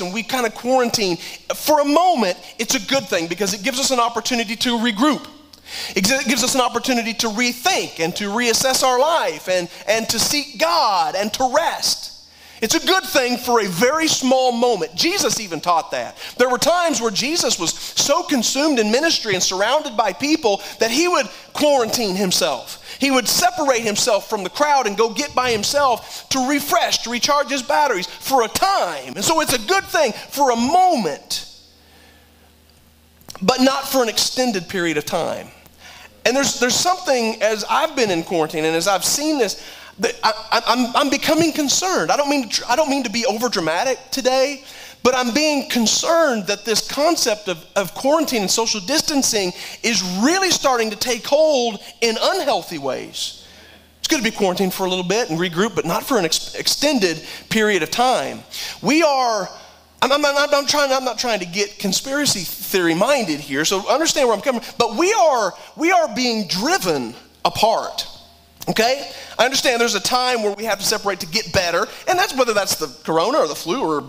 and we kind of quarantine, for a moment, it's a good thing because it gives us an opportunity to regroup. It gives us an opportunity to rethink and to reassess our life and, and to seek God and to rest. It's a good thing for a very small moment. Jesus even taught that. There were times where Jesus was so consumed in ministry and surrounded by people that he would quarantine himself. He would separate himself from the crowd and go get by himself to refresh, to recharge his batteries for a time. And so it's a good thing for a moment, but not for an extended period of time. And there's, there's something, as I've been in quarantine and as I've seen this, I, I'm, I'm becoming concerned. I don't, mean to, I don't mean to be over dramatic today, but I'm being concerned that this concept of, of quarantine and social distancing is really starting to take hold in unhealthy ways. It's good to be quarantined for a little bit and regroup, but not for an ex- extended period of time. We are, I'm, I'm, I'm, I'm, trying, I'm not trying to get conspiracy theory minded here, so understand where I'm coming but we are, we are being driven apart. Okay? I understand there's a time where we have to separate to get better, and that's whether that's the corona or the flu or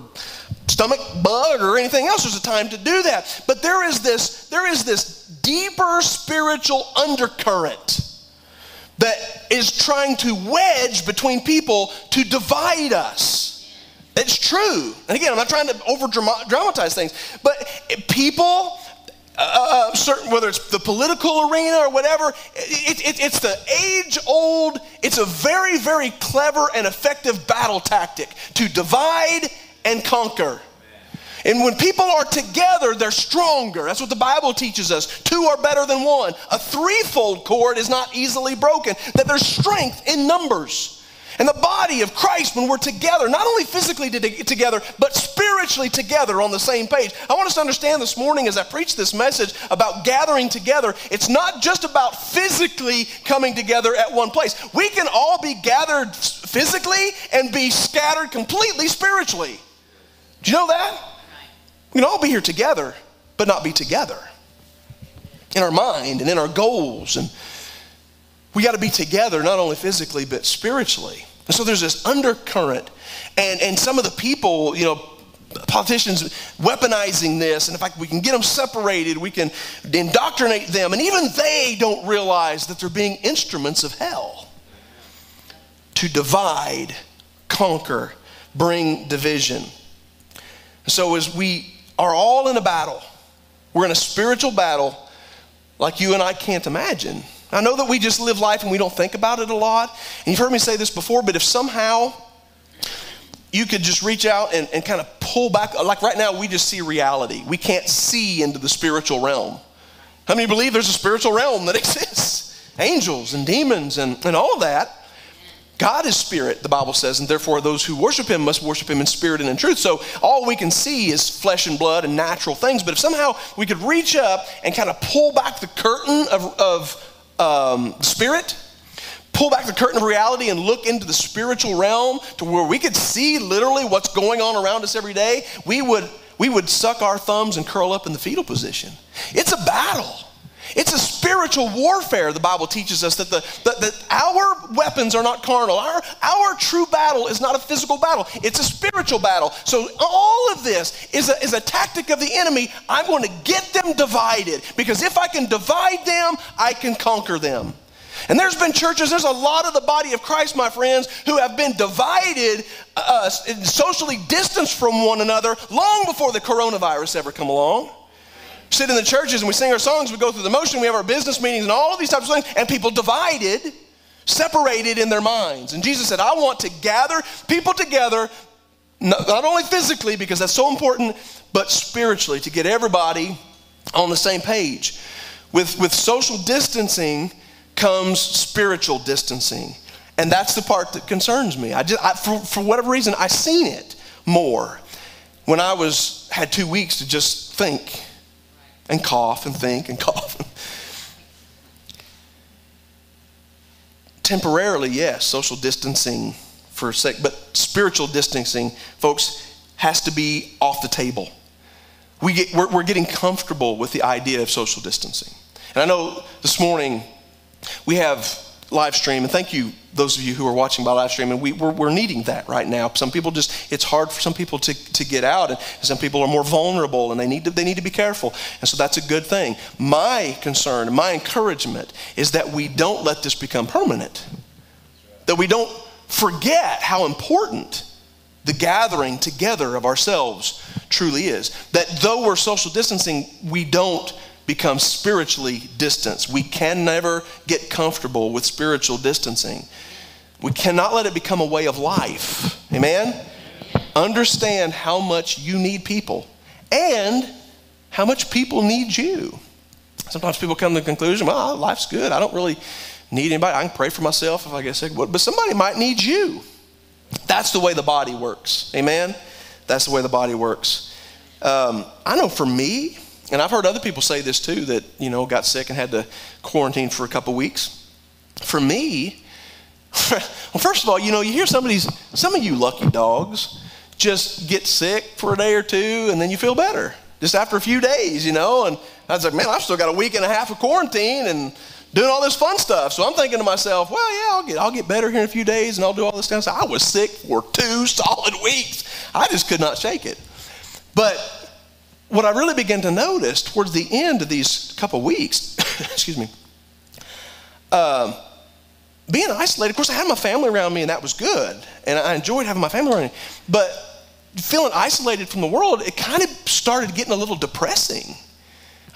stomach bug or anything else there's a time to do that. But there is this there is this deeper spiritual undercurrent that is trying to wedge between people to divide us. It's true. And again i'm not trying to over dramatize things but people uh, uh, certain whether it's the political arena or whatever it, it, it's the age old it's a very very clever and effective battle tactic to divide and conquer. And when people are together, they're stronger. That's what the Bible teaches us. Two are better than one. A threefold cord is not easily broken, that there's strength in numbers. And the body of Christ, when we're together, not only physically together, but spiritually together on the same page. I want us to understand this morning as I preach this message about gathering together, it's not just about physically coming together at one place. We can all be gathered physically and be scattered completely spiritually. Do you know that? We can all be here together, but not be together in our mind and in our goals. And we got to be together, not only physically, but spiritually. And so there's this undercurrent. And, and some of the people, you know, politicians weaponizing this, and in fact, we can get them separated, we can indoctrinate them, and even they don't realize that they're being instruments of hell to divide, conquer, bring division. So, as we are all in a battle, we're in a spiritual battle like you and I can't imagine. I know that we just live life and we don't think about it a lot. And you've heard me say this before, but if somehow you could just reach out and, and kind of pull back, like right now, we just see reality. We can't see into the spiritual realm. How many believe there's a spiritual realm that exists? Angels and demons and, and all of that. God is spirit, the Bible says, and therefore those who worship him must worship him in spirit and in truth. So all we can see is flesh and blood and natural things. But if somehow we could reach up and kind of pull back the curtain of, of um, spirit, pull back the curtain of reality and look into the spiritual realm to where we could see literally what's going on around us every day, we would, we would suck our thumbs and curl up in the fetal position. It's a battle. It's a spiritual warfare, the Bible teaches us that, the, that, that our weapons are not carnal. Our, our true battle is not a physical battle, it's a spiritual battle. So, all of this is a, is a tactic of the enemy. I'm going to get them divided because if I can divide them, I can conquer them. And there's been churches, there's a lot of the body of Christ, my friends, who have been divided, uh, socially distanced from one another long before the coronavirus ever come along sit in the churches and we sing our songs, we go through the motion, we have our business meetings and all of these types of things, and people divided, separated in their minds. And Jesus said, I want to gather people together, not only physically, because that's so important, but spiritually, to get everybody on the same page. With, with social distancing comes spiritual distancing. And that's the part that concerns me. I just, I, for, for whatever reason, I seen it more when I was had two weeks to just think and cough and think and cough. Temporarily, yes, social distancing for a sec, but spiritual distancing, folks, has to be off the table. We get, we're, we're getting comfortable with the idea of social distancing. And I know this morning we have live stream, and thank you, those of you who are watching by live stream, and we, we're, we're needing that right now. Some people just, it's hard for some people to, to get out, and some people are more vulnerable, and they need, to, they need to be careful. And so that's a good thing. My concern, my encouragement is that we don't let this become permanent, that we don't forget how important the gathering together of ourselves truly is. That though we're social distancing, we don't become spiritually distanced. We can never get comfortable with spiritual distancing. We cannot let it become a way of life. Amen? Understand how much you need people and how much people need you. Sometimes people come to the conclusion, well, life's good. I don't really need anybody. I can pray for myself if I get sick. But somebody might need you. That's the way the body works. Amen? That's the way the body works. Um, I know for me, and I've heard other people say this too that, you know, got sick and had to quarantine for a couple weeks. For me, well, first of all, you know, you hear some of these, some of you lucky dogs just get sick for a day or two and then you feel better just after a few days, you know. And I was like, man, I've still got a week and a half of quarantine and doing all this fun stuff. So I'm thinking to myself, well, yeah, I'll get, I'll get better here in a few days and I'll do all this stuff. I was sick for two solid weeks. I just could not shake it. But what I really began to notice towards the end of these couple weeks, excuse me, um, being isolated, of course, I had my family around me and that was good. And I enjoyed having my family around me. But feeling isolated from the world, it kind of started getting a little depressing.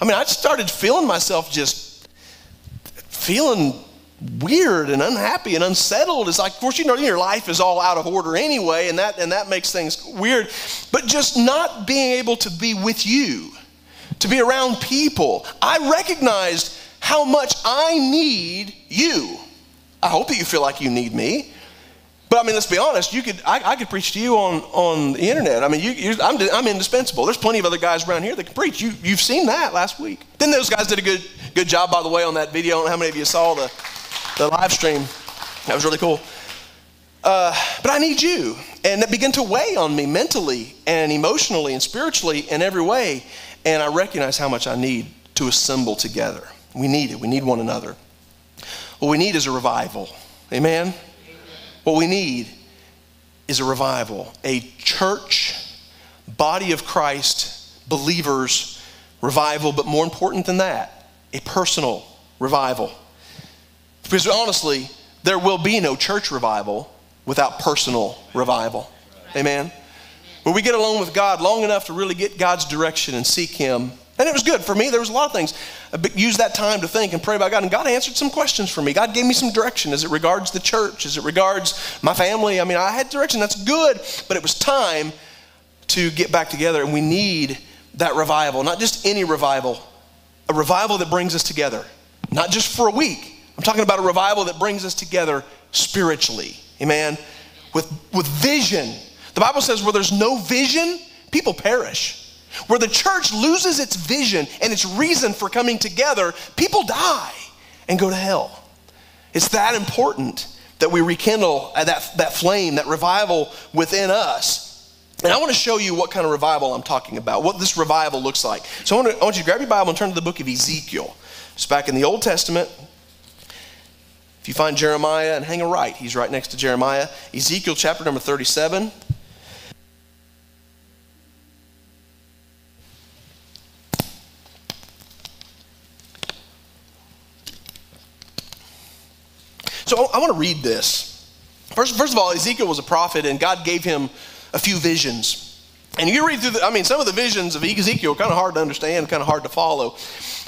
I mean, I started feeling myself just feeling weird and unhappy and unsettled. It's like, of course, you know, your life is all out of order anyway, and that, and that makes things weird. But just not being able to be with you, to be around people, I recognized how much I need you. I hope that you feel like you need me. But I mean, let's be honest. You could, I, I could preach to you on, on the internet. I mean, you, I'm, I'm indispensable. There's plenty of other guys around here that can preach. You, you've seen that last week. Then those guys did a good, good job, by the way, on that video. I don't know how many of you saw the, the live stream. That was really cool. Uh, but I need you. And that began to weigh on me mentally and emotionally and spiritually in every way. And I recognize how much I need to assemble together. We need it. We need one another. What we need is a revival. Amen? What we need is a revival, a church, body of Christ, believers, revival, but more important than that, a personal revival. Because honestly, there will be no church revival without personal revival. Amen? When we get alone with God long enough to really get God's direction and seek Him. And it was good for me. There was a lot of things. Uh, I used that time to think and pray about God. And God answered some questions for me. God gave me some direction as it regards the church, as it regards my family. I mean, I had direction. That's good. But it was time to get back together. And we need that revival. Not just any revival, a revival that brings us together. Not just for a week, I'm talking about a revival that brings us together spiritually. Amen. With, with vision. The Bible says where there's no vision, people perish. Where the church loses its vision and its reason for coming together, people die and go to hell. It's that important that we rekindle uh, that, that flame, that revival within us. And I want to show you what kind of revival I'm talking about, what this revival looks like. So I want, to, I want you to grab your Bible and turn to the book of Ezekiel. It's back in the Old Testament, if you find Jeremiah and hang a right, he's right next to Jeremiah. Ezekiel chapter number 37. So I want to read this. First, first of all, Ezekiel was a prophet, and God gave him a few visions. And you read through the, I mean, some of the visions of Ezekiel are kind of hard to understand, kind of hard to follow.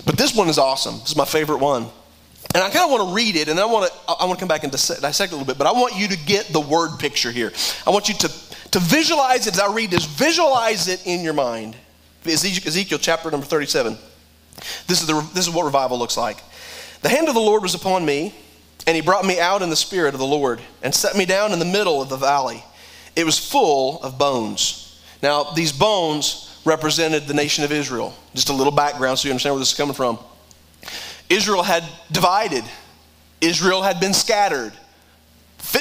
But this one is awesome. This is my favorite one. And I kind of want to read it, and I want to I want to come back and dissect a little bit, but I want you to get the word picture here. I want you to, to visualize it as I read this. Visualize it in your mind. Ezekiel chapter number 37. This is, the, this is what revival looks like. The hand of the Lord was upon me, and he brought me out in the spirit of the Lord, and set me down in the middle of the valley. It was full of bones. Now, these bones represented the nation of Israel. Just a little background so you understand where this is coming from. Israel had divided, Israel had been scattered,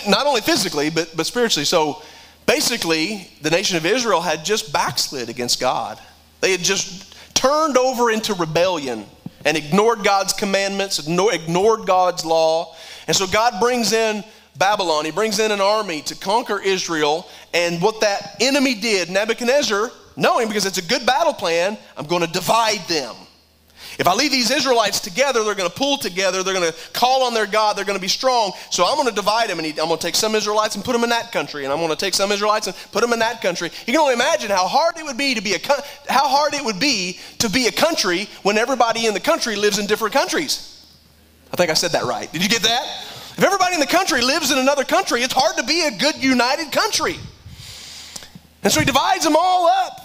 not only physically, but, but spiritually. So basically, the nation of Israel had just backslid against God. They had just turned over into rebellion and ignored God's commandments, ignored God's law, And so God brings in Babylon, he brings in an army to conquer Israel. And what that enemy did, Nebuchadnezzar, knowing because it's a good battle plan, I'm going to divide them. If I leave these Israelites together, they're going to pull together. They're going to call on their God. They're going to be strong. So I'm going to divide them, and I'm going to take some Israelites and put them in that country, and I'm going to take some Israelites and put them in that country. You can only imagine how hard it would be to be a how hard it would be to be a country when everybody in the country lives in different countries. I think I said that right. Did you get that? If everybody in the country lives in another country, it's hard to be a good united country. And so he divides them all up.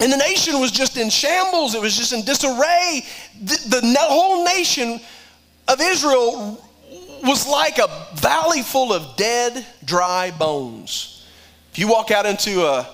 And the nation was just in shambles, it was just in disarray. The, the whole nation of Israel was like a valley full of dead, dry bones. If you walk out into a,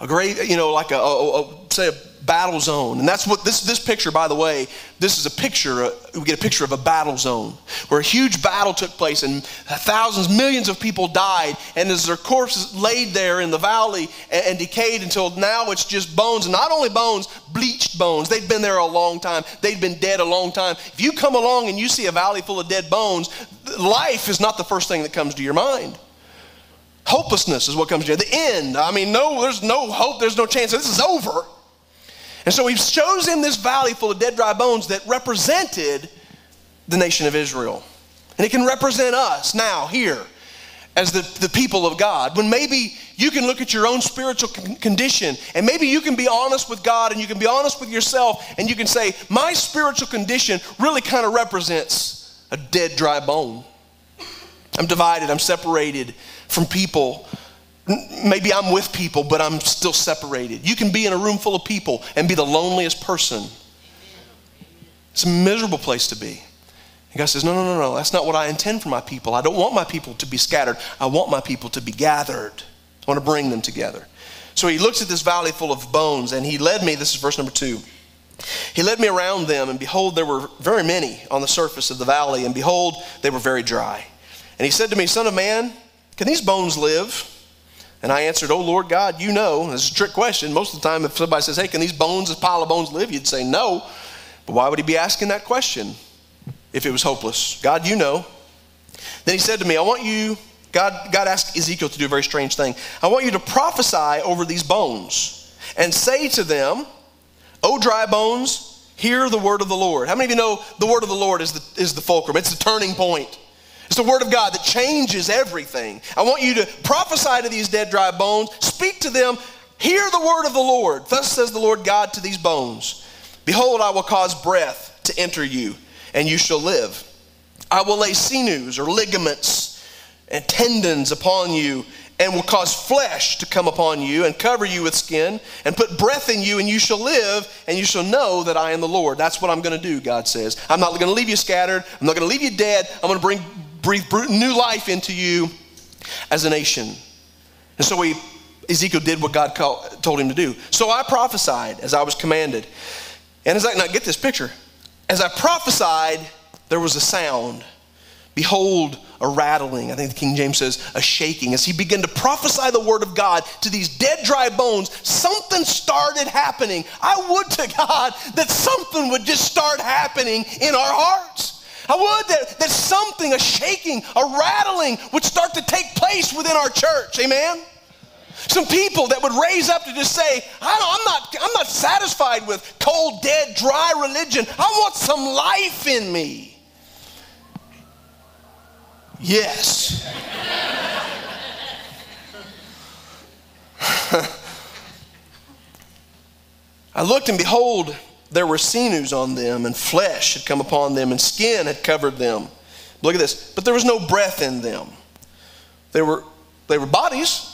a great, you know, like a, a, a say a battle zone. And that's what this, this picture, by the way, this is a picture, uh, we get a picture of a battle zone where a huge battle took place and thousands, millions of people died. And as their corpses laid there in the valley and, and decayed until now it's just bones. And not only bones, bleached bones. They'd been there a long time, they'd been dead a long time. If you come along and you see a valley full of dead bones, life is not the first thing that comes to your mind. Hopelessness is what comes to you. The end. I mean, no, there's no hope, there's no chance. This is over. And so he shows him this valley full of dead, dry bones that represented the nation of Israel. And it can represent us now, here, as the, the people of God. When maybe you can look at your own spiritual con- condition and maybe you can be honest with God and you can be honest with yourself and you can say, My spiritual condition really kind of represents a dead, dry bone. I'm divided, I'm separated from people Maybe I'm with people, but I'm still separated. You can be in a room full of people and be the loneliest person. It's a miserable place to be. And God says, No, no, no, no. That's not what I intend for my people. I don't want my people to be scattered. I want my people to be gathered. I want to bring them together. So he looks at this valley full of bones, and he led me. This is verse number two. He led me around them, and behold, there were very many on the surface of the valley, and behold, they were very dry. And he said to me, Son of man, can these bones live? And I answered, Oh Lord God, you know. This is a trick question. Most of the time, if somebody says, Hey, can these bones, this pile of bones live? You'd say no. But why would he be asking that question if it was hopeless? God, you know. Then he said to me, I want you, God, God asked Ezekiel to do a very strange thing. I want you to prophesy over these bones and say to them, O dry bones, hear the word of the Lord. How many of you know the word of the Lord is the, is the fulcrum? It's the turning point. It's the word of God that changes everything. I want you to prophesy to these dead, dry bones, speak to them, hear the word of the Lord. Thus says the Lord God to these bones Behold, I will cause breath to enter you, and you shall live. I will lay sinews or ligaments and tendons upon you, and will cause flesh to come upon you and cover you with skin and put breath in you and you shall live and you shall know that I am the Lord. That's what I'm going to do, God says. I'm not going to leave you scattered. I'm not going to leave you dead. I'm going to bring breathe new life into you as a nation. And so he, Ezekiel did what God called, told him to do. So I prophesied as I was commanded. And as I now get this picture, as I prophesied, there was a sound. Behold, a rattling. I think the King James says a shaking. As he began to prophesy the word of God to these dead, dry bones, something started happening. I would to God that something would just start happening in our hearts. I would that, that something, a shaking, a rattling would start to take place within our church. Amen? Some people that would raise up to just say, I'm not, I'm not satisfied with cold, dead, dry religion. I want some life in me. Yes. I looked and behold, there were sinews on them, and flesh had come upon them, and skin had covered them. Look at this. But there was no breath in them. They were, they were bodies.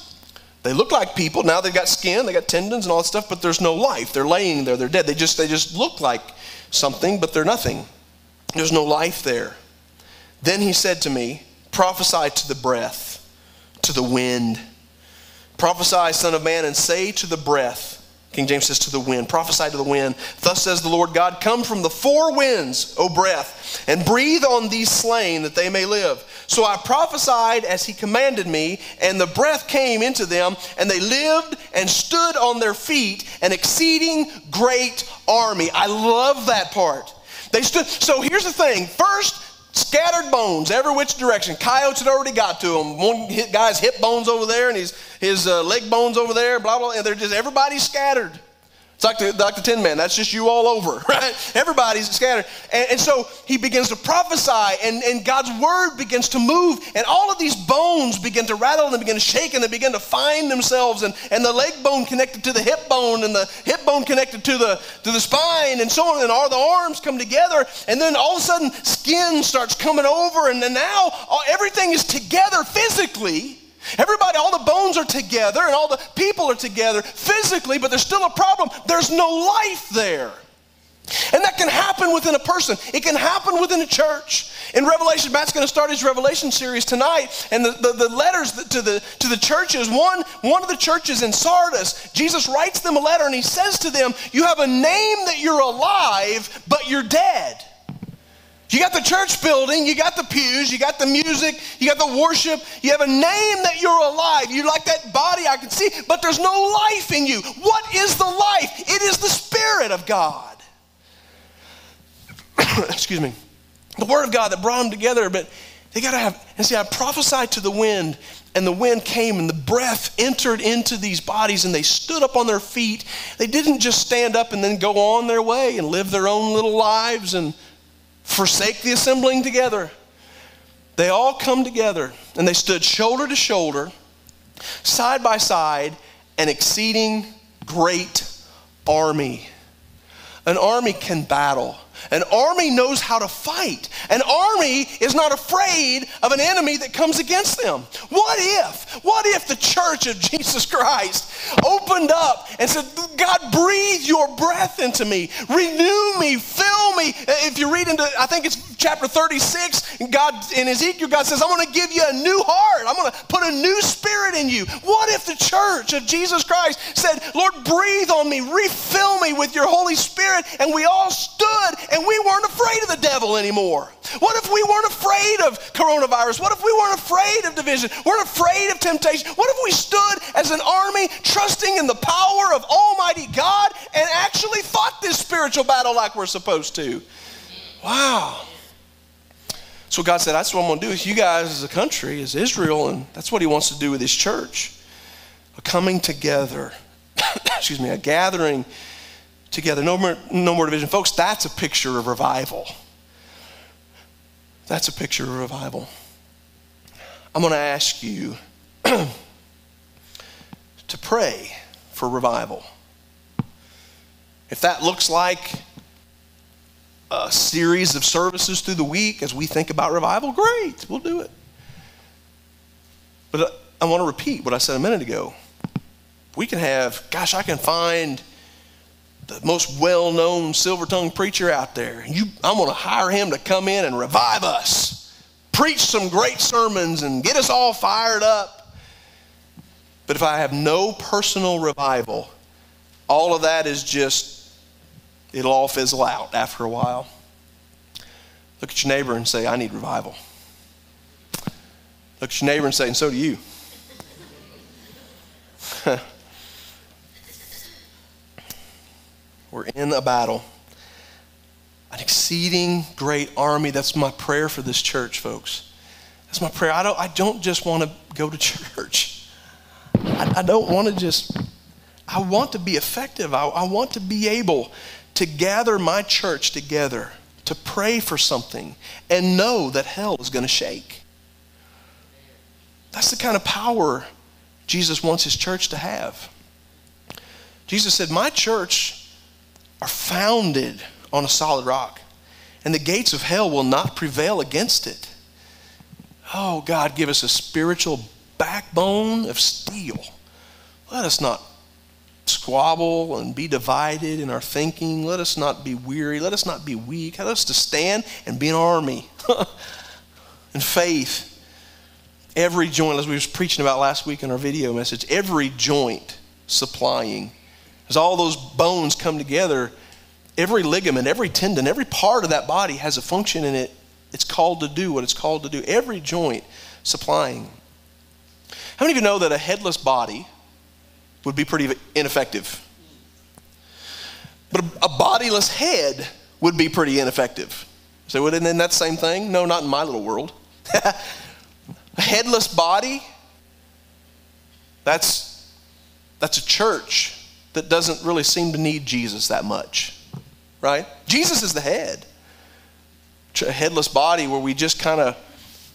They look like people. Now they've got skin, they got tendons and all that stuff, but there's no life. They're laying there, they're dead. They just, they just look like something, but they're nothing. There's no life there. Then he said to me, Prophesy to the breath, to the wind. Prophesy, Son of Man, and say to the breath, King James says to the wind, prophesy to the wind. Thus says the Lord God, come from the four winds, O breath, and breathe on these slain that they may live. So I prophesied as he commanded me, and the breath came into them, and they lived and stood on their feet, an exceeding great army. I love that part. They stood. So here's the thing. First, scattered bones every which direction. Coyotes had already got to them. One guy's hip bones over there and his, his uh, leg bones over there, blah, blah, and they're just, everybody's scattered. It's like the, like the Tin Man. That's just you all over, right? Everybody's scattered. And, and, so he begins to prophesy, and, and God's word begins to move, and all of these bones begin to rattle and begin to shake and they begin to find themselves. And, and the leg bone connected to the hip bone, and the hip bone connected to the, to the spine, and so on. And all the arms come together, and then all of a sudden, skin starts coming over, and then now all, everything is together physically Everybody, all the bones are together and all the people are together physically, but there's still a problem. There's no life there. And that can happen within a person. It can happen within a church. In Revelation, Matt's going to start his Revelation series tonight. And the, the, the, letters to the, to the churches, one, one of the churches in Sardis, Jesus writes them a letter and he says to them, You have a name that you're alive, but you're dead. You got the church building, you got the pews, you got the music, you got the worship, you have a name that you're alive. You like that body I can see, but there's no life in you. What is the life? It is the Spirit of God. Excuse me. The Word of God that brought them together, but they got to have, and see, I prophesied to the wind, and the wind came, and the breath entered into these bodies, and they stood up on their feet. They didn't just stand up and then go on their way and live their own little lives and forsake the assembling together. They all come together and they stood shoulder to shoulder, side by side, an exceeding great army. An army can battle. An army knows how to fight. An army is not afraid of an enemy that comes against them. What if, what if the church of Jesus Christ opened up and said, God, breathe your breath into me, renew me, fill me. Uh, if you read into, I think it's chapter 36, God in Ezekiel, God says, I'm going to give you a new heart. I'm going to put a new spirit in you. What if the church of Jesus Christ said, Lord, breathe on me, refill me with your Holy Spirit, and we all stood and we weren't afraid of the devil anymore? What if we weren't afraid of coronavirus? What if we weren't afraid of division? We weren't afraid of temptation? What if we stood as an army trusting in the power of Almighty God and actually fought this spiritual battle like we're supposed to? Wow. So God said, That's what I'm going to do with you guys as a country, as Israel, and that's what He wants to do with His church. A coming together, excuse me, a gathering together. No more, no more division. Folks, that's a picture of revival. That's a picture of revival. I'm going to ask you to pray for revival. If that looks like a series of services through the week as we think about revival, great, we'll do it. But I want to repeat what I said a minute ago. We can have, gosh, I can find the most well known silver tongued preacher out there. You, I'm going to hire him to come in and revive us, preach some great sermons, and get us all fired up. But if I have no personal revival, all of that is just it'll all fizzle out after a while. Look at your neighbor and say, I need revival. Look at your neighbor and say, and so do you. We're in a battle. An exceeding great army. That's my prayer for this church, folks. That's my prayer. I don't, I don't just want to go to church. I, I don't want to just, I want to be effective. I, I want to be able to gather my church together to pray for something and know that hell is going to shake. That's the kind of power Jesus wants his church to have. Jesus said, My church are founded on a solid rock, and the gates of hell will not prevail against it. Oh, God, give us a spiritual backbone of steel. Let us not squabble and be divided in our thinking. Let us not be weary. Let us not be weak. Let us to stand and be an army in faith. Every joint, as we were preaching about last week in our video message, every joint supplying. As all those bones come together, every ligament, every tendon, every part of that body has a function in it. It's called to do what it's called to do. Every joint supplying. How many of you know that a headless body would be pretty ineffective. But a, bodiless head would be pretty ineffective. So, isn't that the same thing? No, not in my little world. a headless body, that's, that's a church that doesn't really seem to need Jesus that much, right? Jesus is the head. A headless body where we just kind of,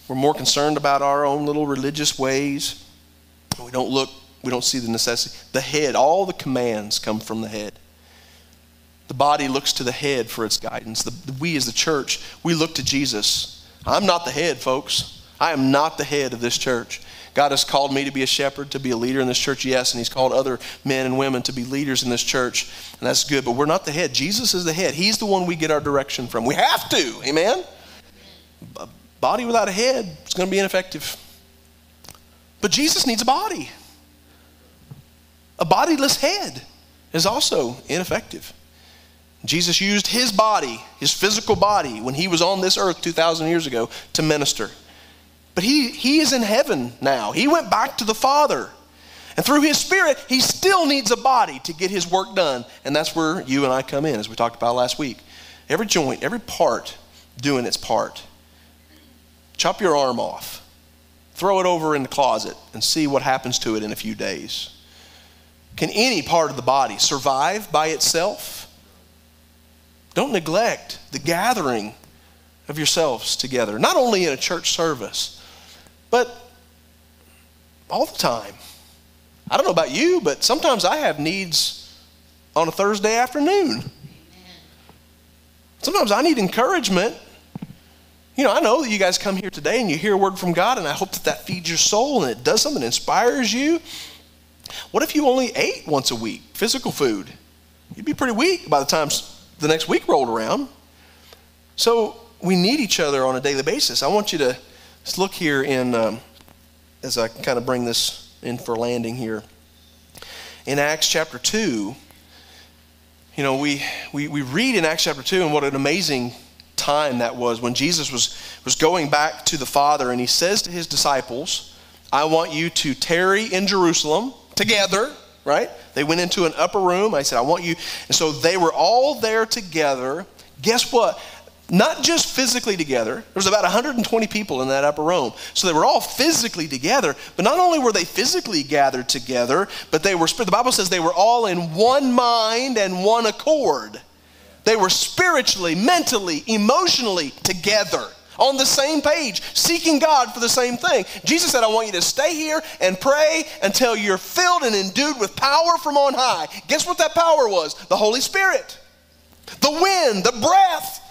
we're more concerned about our own little religious ways. We don't look, we don't see the necessity. The head, all the commands come from the head. The body looks to the head for its guidance. The, we, as the church, we look to Jesus. I'm not the head, folks. I am not the head of this church. God has called me to be a shepherd, to be a leader in this church, yes, and He's called other men and women to be leaders in this church, and that's good, but we're not the head. Jesus is the head. He's the one we get our direction from. We have to, amen? A body without a head is going to be ineffective. But Jesus needs a body. A bodiless head is also ineffective. Jesus used his body, his physical body, when he was on this earth 2,000 years ago to minister. But he, he is in heaven now. He went back to the Father. And through his Spirit, he still needs a body to get his work done. And that's where you and I come in, as we talked about last week. Every joint, every part doing its part. Chop your arm off, throw it over in the closet, and see what happens to it in a few days. Can any part of the body survive by itself? Don't neglect the gathering of yourselves together, not only in a church service, but all the time. I don't know about you, but sometimes I have needs on a Thursday afternoon. Sometimes I need encouragement. You know, I know that you guys come here today and you hear a word from God, and I hope that that feeds your soul and it does something, inspires you. What if you only ate once a week, physical food? You'd be pretty weak by the time the next week rolled around. So we need each other on a daily basis. I want you to look here in, um, as I kind of bring this in for landing here. In Acts chapter 2, you know, we, we, we read in Acts chapter 2 and what an amazing time that was when Jesus was, was going back to the Father and he says to his disciples, I want you to tarry in Jerusalem together right? They went into an upper room. I said, I want you. And so they were all there together. Guess what? Not just physically together. There was about 120 people in that upper room. So they were all physically together. But not only were they physically gathered together, but they were, the Bible says they were all in one mind and one accord. They were spiritually, mentally, emotionally together on the same page, seeking God for the same thing. Jesus said, I want you to stay here and pray until you're filled and endued with power from on high. Guess what that power was? The Holy Spirit, the wind, the breath.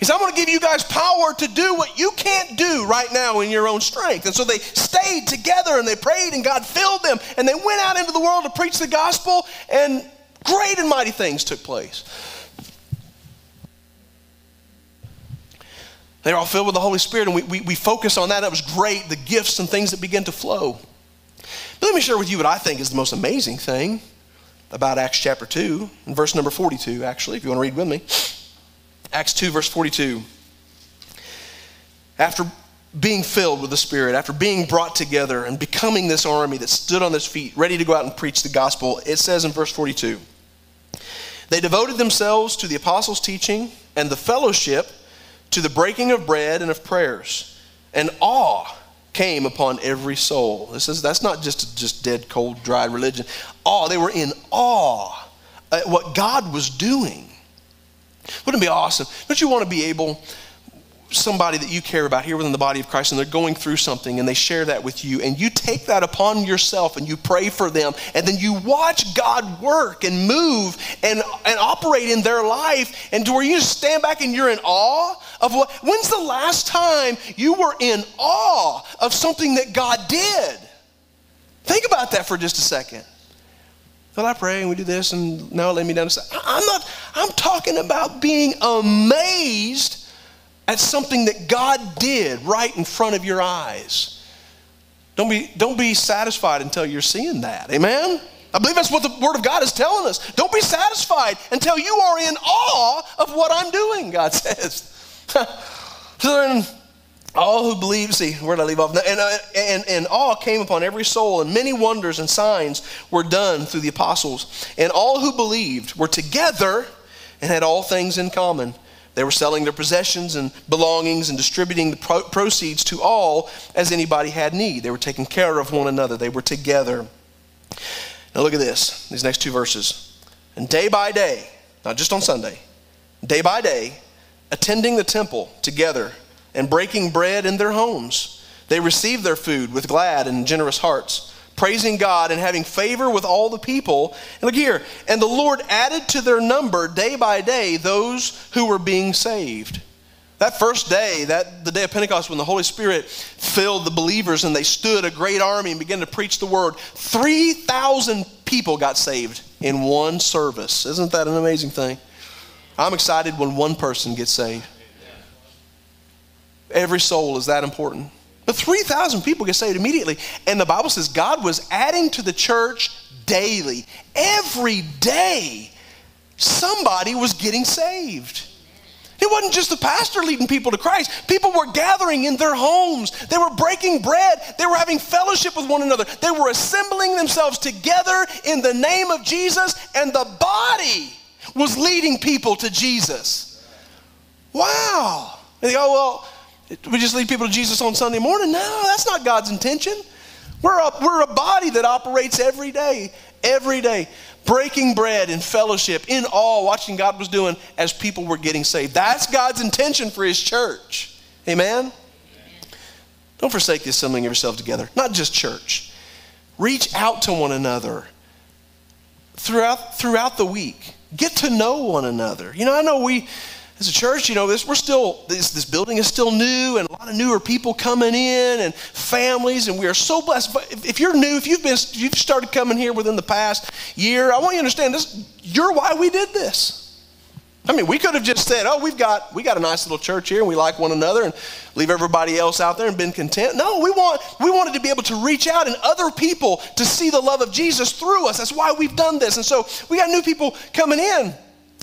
He said, I'm going to give you guys power to do what you can't do right now in your own strength. And so they stayed together and they prayed, and God filled them. And they went out into the world to preach the gospel, and great and mighty things took place. They're all filled with the Holy Spirit, and we, we, we focus on that. That was great, the gifts and things that began to flow. But let me share with you what I think is the most amazing thing about Acts chapter 2, and verse number 42, actually, if you want to read with me. Acts 2, verse 42. After being filled with the Spirit, after being brought together and becoming this army that stood on its feet, ready to go out and preach the gospel, it says in verse 42 They devoted themselves to the apostles' teaching and the fellowship to the breaking of bread and of prayers. And awe came upon every soul. This is that's not just just dead, cold, dry religion. Awe. They were in awe at what God was doing. Wouldn't it be awesome? Don't you want to be able somebody that you care about here within the body of Christ and they're going through something and they share that with you and you take that upon yourself and you pray for them and then you watch God work and move and, and operate in their life and to where you just stand back and you're in awe of what when's the last time you were in awe of something that God did? Think about that for just a second. Well, I pray and we do this, and now lay me down. I'm not, I'm talking about being amazed at something that God did right in front of your eyes. Don't be, don't be satisfied until you're seeing that. Amen? I believe that's what the Word of God is telling us. Don't be satisfied until you are in awe of what I'm doing, God says. so then, all who believe, see, where did I leave off? And, uh, and, and awe came upon every soul, and many wonders and signs were done through the apostles. And all who believed were together and had all things in common They were selling their possessions and belongings and distributing the pro- proceeds to all as anybody had need. They were taking care of one another, they were together. Now, look at this, these next two verses. And day by day, not just on Sunday, day by day, attending the temple together and breaking bread in their homes, they received their food with glad and generous hearts praising God and having favor with all the people. And look here, and the Lord added to their number day by day those who were being saved. That first day, that the day of Pentecost, when the Holy Spirit filled the believers and they stood a great army and began to preach the word, 3,000 people got saved in one service. Isn't that an amazing thing? I'm excited when one person gets saved. Every soul is that important. But 3,000 people get saved immediately. And the Bible says God was adding to the church daily. Every day, somebody was getting saved. It wasn't just the pastor leading people to Christ. People were gathering in their homes. They were breaking bread. They were having fellowship with one another. They were assembling themselves together in the name of Jesus, and the body was leading people to Jesus. Wow. They go, oh, well, we just lead people to Jesus on Sunday morning. No, that's not God's intention. We're a, we're a body that operates every day, every day, breaking bread in fellowship, in awe, watching God was doing as people were getting saved. That's God's intention for His church. Amen? Amen. Don't forsake the assembling of yourself together, not just church. Reach out to one another throughout, throughout the week. Get to know one another. You know, I know we as a church, you know, this, we're still, this, this building is still new and a lot of newer people coming in and families, and we are so blessed. But if, if you're new, if you've been, if you've started coming here within the past year, I want you to understand this, you're why we did this. I mean, we could have just said, oh, we've got, we got a nice little church here and we like one another and leave everybody else out there and been content. No, we, want, we wanted to be able to reach out and other people to see the love of Jesus through us. That's why we've done this. And so we got new people coming in.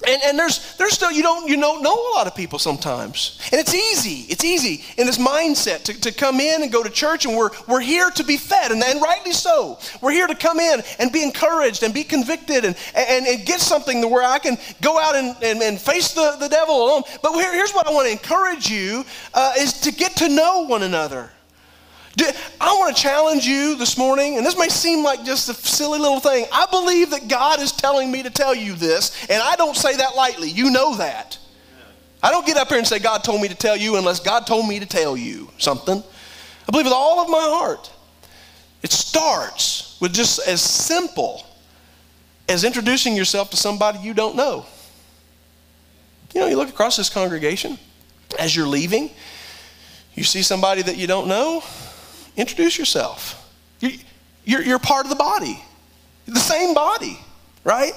And, and there's, there's still, you don't, you don't know a lot of people sometimes. And it's easy, it's easy in this mindset to, to come in and go to church and we're, we're here to be fed, and, and rightly so. We're here to come in and be encouraged and be convicted and, and, and get something where I can go out and, and, and face the, the devil alone. But here, here's what I want to encourage you uh, is to get to know one another. I want to challenge you this morning, and this may seem like just a silly little thing. I believe that God is telling me to tell you this, and I don't say that lightly. You know that. I don't get up here and say, God told me to tell you unless God told me to tell you something. I believe with all of my heart. It starts with just as simple as introducing yourself to somebody you don't know. You know, you look across this congregation as you're leaving, you see somebody that you don't know, Introduce yourself. You're, you're part of the body, the same body, right?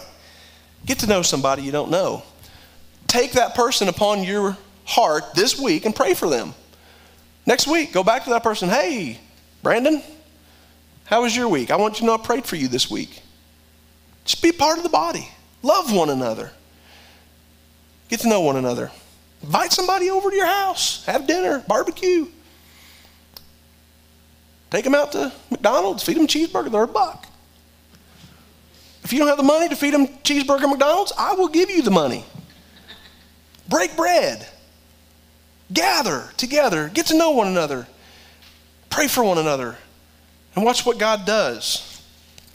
Get to know somebody you don't know. Take that person upon your heart this week and pray for them. Next week, go back to that person. Hey, Brandon, how was your week? I want you to know I prayed for you this week. Just be part of the body. Love one another. Get to know one another. Invite somebody over to your house. Have dinner, barbecue. Take them out to McDonald's, feed them cheeseburger, they're a buck. If you don't have the money to feed them cheeseburger McDonald's, I will give you the money. Break bread. Gather together. Get to know one another. Pray for one another. And watch what God does.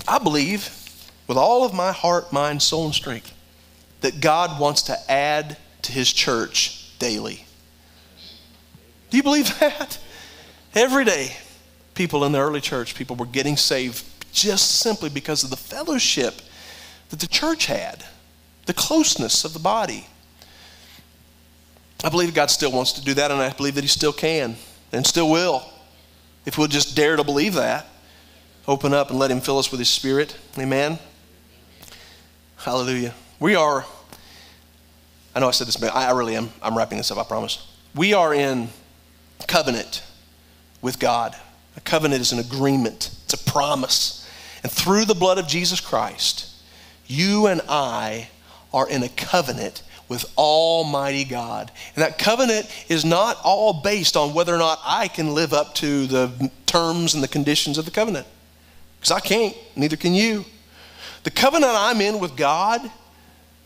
I believe with all of my heart, mind, soul, and strength that God wants to add to his church daily. Do you believe that? Every day, people in the early church, people were getting saved just simply because of the fellowship that the church had, the closeness of the body. I believe God still wants to do that, and I believe that He still can and still will. If we'll just dare to believe that, open up and let Him fill us with His Spirit. Amen. Hallelujah. We are, I know I said this, but I really am. I'm wrapping this up, I promise. We are in covenant with God. A covenant is an agreement, it's a promise. And through the blood of Jesus Christ, you and I are in a covenant with Almighty God. And that covenant is not all based on whether or not I can live up to the terms and the conditions of the covenant. Because I can't, neither can you. The covenant I'm in with God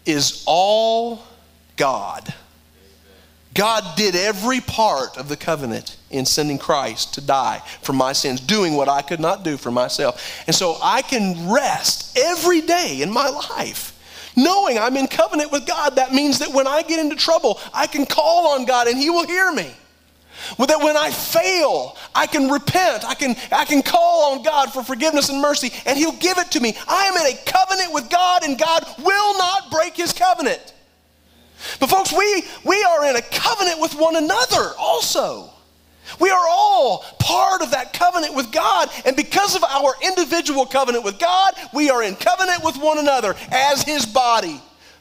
is all God. God did every part of the covenant in sending Christ to die for my sins, doing what I could not do for myself. And so I can rest every day in my life. Knowing I'm in covenant with God, that means that when I get into trouble, I can call on God and He will hear me. That when I fail, I can repent. I can, I can call on God for forgiveness and mercy, and He'll give it to me. I am in a covenant with God, and God will not break His covenant. But, folks, we, we are in a covenant with one another also. We are all part of that covenant with God, and because of our individual covenant with God, we are in covenant with one another as His body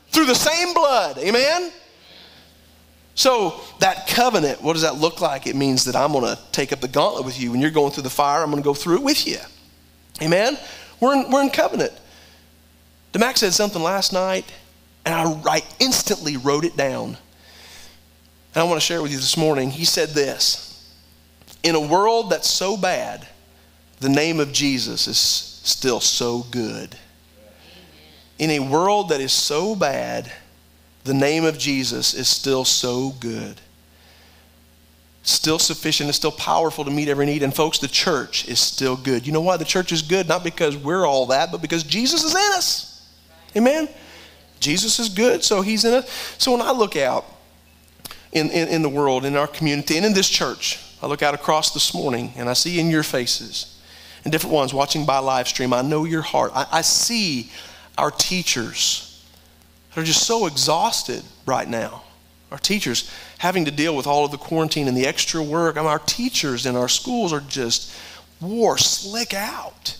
through the same blood. Amen? So, that covenant, what does that look like? It means that I'm going to take up the gauntlet with you. When you're going through the fire, I'm going to go through it with you. Amen? We're in, we're in covenant. DeMac said something last night, and I, I instantly wrote it down. And I want to share it with you this morning. He said this In a world that's so bad, the name of Jesus is still so good. In a world that is so bad, the name of Jesus is still so good. Still sufficient, it's still powerful to meet every need. And folks, the church is still good. You know why the church is good? Not because we're all that, but because Jesus is in us. Amen? Jesus is good, so he's in us. So when I look out in, in, in the world, in our community, and in this church, I look out across this morning and I see in your faces and different ones watching by live stream, I know your heart. I, I see our teachers that are just so exhausted right now. Our teachers having to deal with all of the quarantine and the extra work. I mean, our teachers in our schools are just war slick out.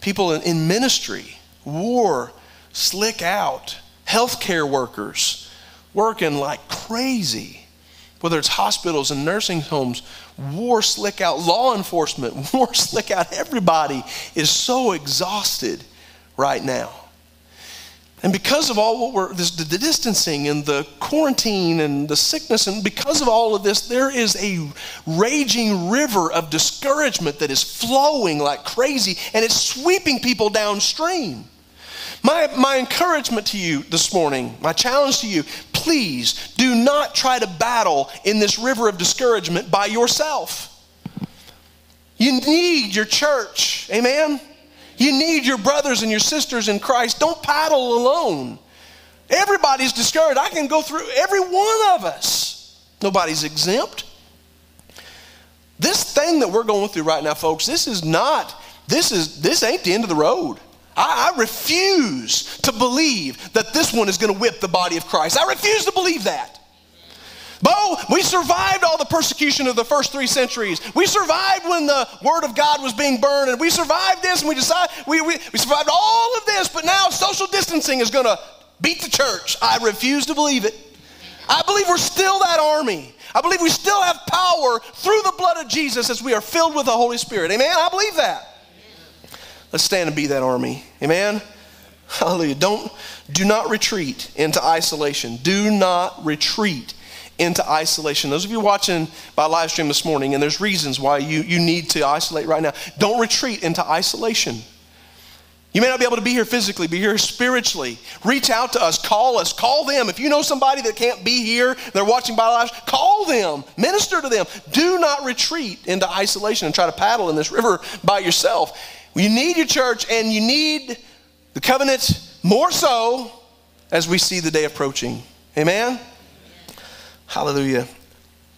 People in, in ministry, war slick out. Healthcare workers working like crazy. Whether it's hospitals and nursing homes, war slick out. Law enforcement, war slick out. Everybody is so exhausted right now. And because of all what we're, this, the distancing and the quarantine and the sickness, and because of all of this, there is a raging river of discouragement that is flowing like crazy and it's sweeping people downstream. My, my encouragement to you this morning, my challenge to you, please do not try to battle in this river of discouragement by yourself. You need your church. Amen? You need your brothers and your sisters in Christ. Don't paddle alone. Everybody's discouraged. I can go through every one of us. Nobody's exempt. This thing that we're going through right now, folks, this is not, this is this ain't the end of the road. I, I refuse to believe that this one is going to whip the body of Christ. I refuse to believe that. Bo, we survived all the persecution of the first three centuries. We survived when the word of God was being burned, and we survived this, and we decided we, we, we survived all of this, but now social distancing is gonna beat the church. I refuse to believe it. I believe we're still that army. I believe we still have power through the blood of Jesus as we are filled with the Holy Spirit. Amen? I believe that. Let's stand and be that army. Amen? Hallelujah. Don't do not retreat into isolation. Do not retreat into isolation. Those of you watching by live stream this morning, and there's reasons why you, you need to isolate right now, don't retreat into isolation. You may not be able to be here physically, be here spiritually. Reach out to us, call us, call them. If you know somebody that can't be here, they're watching by live, call them, minister to them. Do not retreat into isolation and try to paddle in this river by yourself. You need your church and you need the covenant more so as we see the day approaching. Amen? Hallelujah.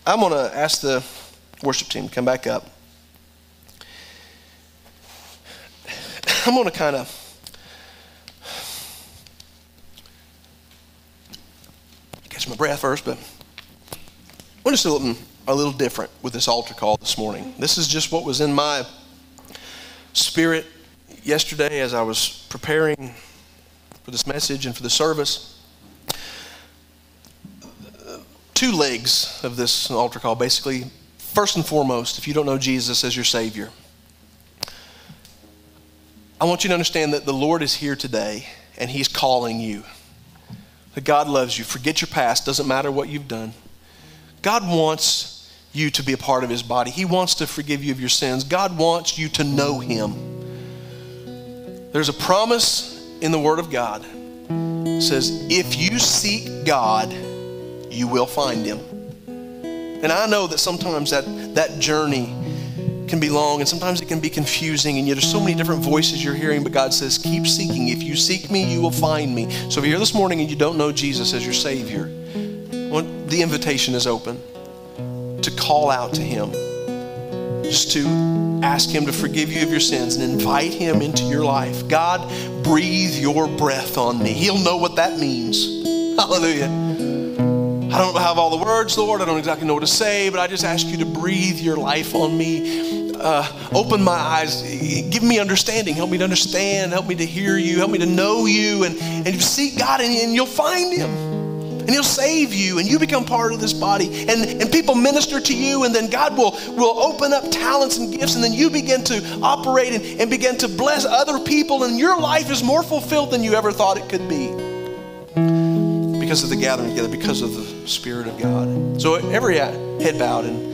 I'm going to ask the worship team to come back up. I'm going to kind of catch my breath first, but we're just a little, a little different with this altar call this morning. This is just what was in my spirit yesterday as I was preparing for this message and for the service two legs of this altar call. Basically, first and foremost, if you don't know Jesus as your Savior, I want you to understand that the Lord is here today and He's calling you. That God loves you. Forget your past, doesn't matter what you've done. God wants you to be a part of His body, He wants to forgive you of your sins. God wants you to know Him. There's a promise in the Word of God. It says, if you seek God, you will find him. And I know that sometimes that, that journey can be long and sometimes it can be confusing and yet there's so many different voices you're hearing but god says keep seeking if you seek me you will find me so if you're here this morning and you don't know jesus as your savior well, the invitation is open call out to him just to ask him to forgive you of your sins and invite him into your life god breathe your breath on me he'll know what that means hallelujah I don't have all the words, Lord. I don't exactly know what to say, but I just ask you to breathe your life on me. Uh, open my eyes. Give me understanding. Help me to understand. Help me to hear you. Help me to know you. And, and seek God, and, and you'll find Him. And He'll save you, and you become part of this body. And, and people minister to you, and then God will, will open up talents and gifts, and then you begin to operate and, and begin to bless other people, and your life is more fulfilled than you ever thought it could be because of the gathering together, because of the Spirit of God. So every head bowed and